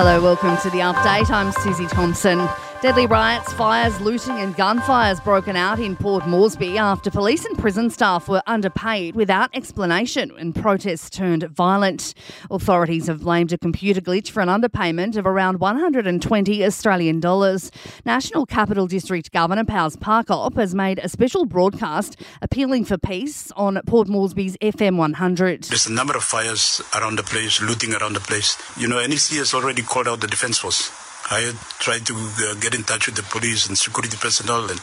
Hello, welcome to the update. I'm Susie Thompson. Deadly riots, fires, looting, and gunfires broken out in Port Moresby after police and prison staff were underpaid without explanation and protests turned violent. Authorities have blamed a computer glitch for an underpayment of around 120 Australian dollars. National Capital District Governor Powers Parkop has made a special broadcast appealing for peace on Port Moresby's FM 100. There's a number of fires around the place, looting around the place. You know, NEC has already called out the Defence Force. I tried to uh, get in touch with the police and security personnel and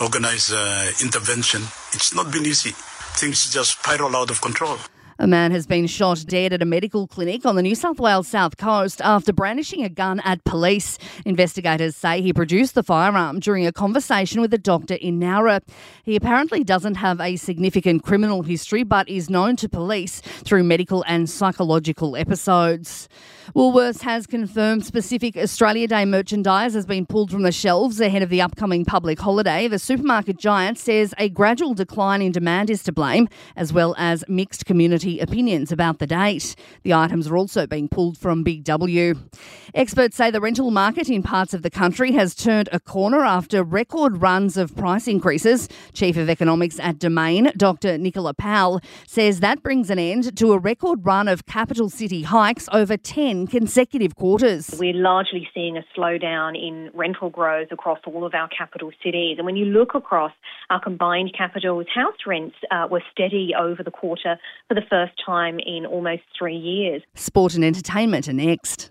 organize uh, intervention. It's not been easy. Things just spiral out of control. A man has been shot dead at a medical clinic on the New South Wales south coast after brandishing a gun at police. Investigators say he produced the firearm during a conversation with a doctor in Nowra. He apparently doesn't have a significant criminal history but is known to police through medical and psychological episodes. Woolworths has confirmed specific Australia Day merchandise has been pulled from the shelves ahead of the upcoming public holiday. The supermarket giant says a gradual decline in demand is to blame, as well as mixed community opinions about the date. The items are also being pulled from Big W. Experts say the rental market in parts of the country has turned a corner after record runs of price increases. Chief of Economics at Domain, Dr. Nicola Powell, says that brings an end to a record run of capital city hikes over 10 consecutive quarters. We're largely seeing a slowdown in rental growth across all of our capital cities. And when you look across our combined capitals, house rents uh, were steady over the quarter for the first time in almost three years. Sport and entertainment are next.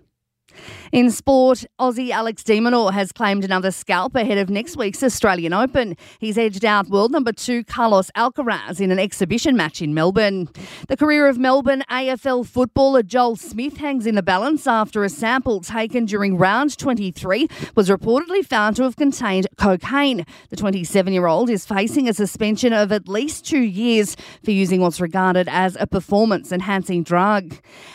In sport, Aussie Alex de Minaur has claimed another scalp ahead of next week's Australian Open. He's edged out world number two Carlos Alcaraz in an exhibition match in Melbourne. The career of Melbourne AFL footballer Joel Smith hangs in the balance after a sample taken during round 23 was reportedly found to have contained cocaine. The 27 year old is facing a suspension of at least two years for using what's regarded as a performance enhancing drug.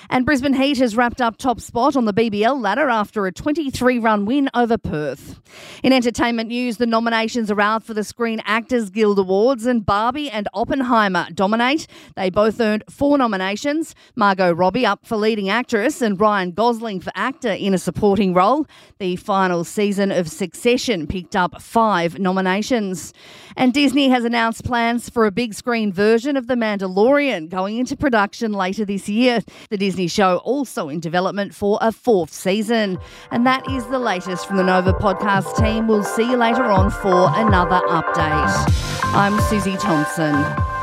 And Brisbane Heat has wrapped up top spot on the BBL ladder after a 23 run win over Perth. In entertainment news, the nominations are out for the Screen Actors Guild Awards, and Barbie and Oppenheimer dominate. They both earned four nominations Margot Robbie up for leading actress, and Ryan Gosling for actor in a supporting role. The final season of Succession picked up five nominations. And Disney has announced plans for a big screen version of The Mandalorian going into production later this year. The Disney show also in development for a fourth season. And that is the latest from the Nova podcast team. We'll see you later on for another update. I'm Susie Thompson.